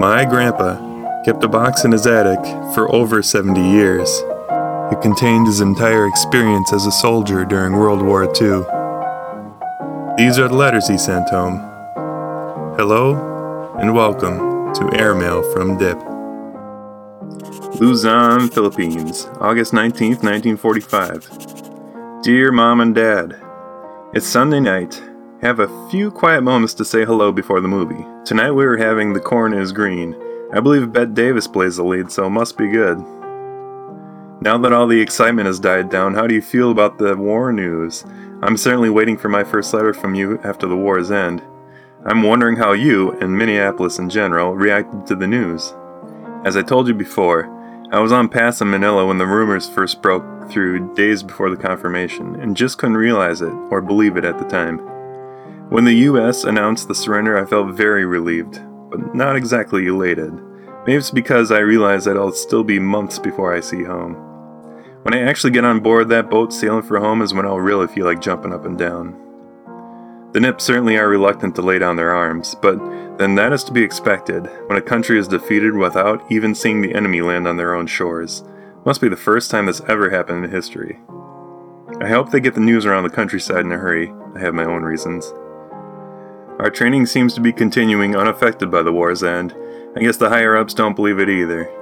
My grandpa kept a box in his attic for over 70 years. It contained his entire experience as a soldier during World War II. These are the letters he sent home. Hello and welcome to Airmail from Dip. Luzon, Philippines, August 19, 1945. Dear Mom and Dad, It's Sunday night. Have a few quiet moments to say hello before the movie. Tonight we are having The Corn is Green. I believe Bette Davis plays the lead, so it must be good. Now that all the excitement has died down, how do you feel about the war news? I'm certainly waiting for my first letter from you after the war's end. I'm wondering how you, and Minneapolis in general, reacted to the news. As I told you before, I was on pass in Manila when the rumors first broke through days before the confirmation, and just couldn't realize it or believe it at the time. When the US announced the surrender, I felt very relieved, but not exactly elated. Maybe it's because I realize that it'll still be months before I see home. When I actually get on board that boat sailing for home is when I'll really feel like jumping up and down. The Nips certainly are reluctant to lay down their arms, but then that is to be expected when a country is defeated without even seeing the enemy land on their own shores. Must be the first time this ever happened in history. I hope they get the news around the countryside in a hurry. I have my own reasons. Our training seems to be continuing unaffected by the war's end. I guess the higher ups don't believe it either.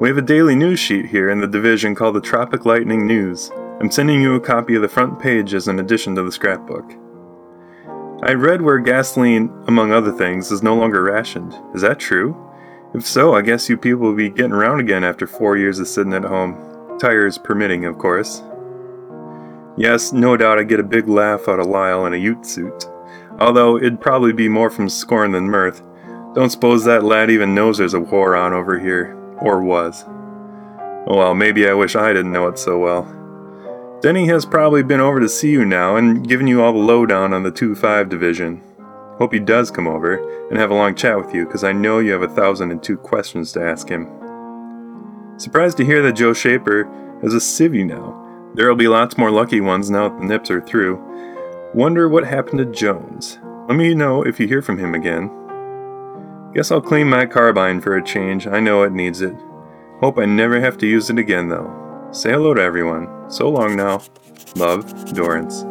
We have a daily news sheet here in the division called the Tropic Lightning News. I'm sending you a copy of the front page as an addition to the scrapbook. I read where gasoline, among other things, is no longer rationed. Is that true? If so, I guess you people will be getting around again after four years of sitting at home. Tires permitting, of course. Yes, no doubt I get a big laugh out of Lyle in a zoot suit although it'd probably be more from scorn than mirth. Don't suppose that lad even knows there's a war on over here, or was. Well, maybe I wish I didn't know it so well. Denny has probably been over to see you now and given you all the lowdown on the 2 5 division. Hope he does come over and have a long chat with you, because I know you have a thousand and two questions to ask him. Surprised to hear that Joe Shaper is a civvy now. There'll be lots more lucky ones now that the nips are through, Wonder what happened to Jones. Let me know if you hear from him again. Guess I'll clean my carbine for a change. I know it needs it. Hope I never have to use it again, though. Say hello to everyone. So long now. Love, Dorrance.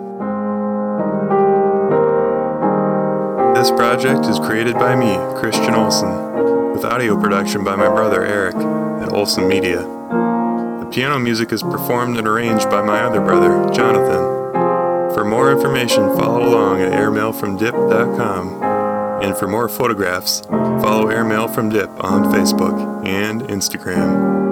This project is created by me, Christian Olson, with audio production by my brother Eric at Olson Media. The piano music is performed and arranged by my other brother, Jonathan. For more information, follow along at airmailfromdip.com. And for more photographs, follow Airmail from Dip on Facebook and Instagram.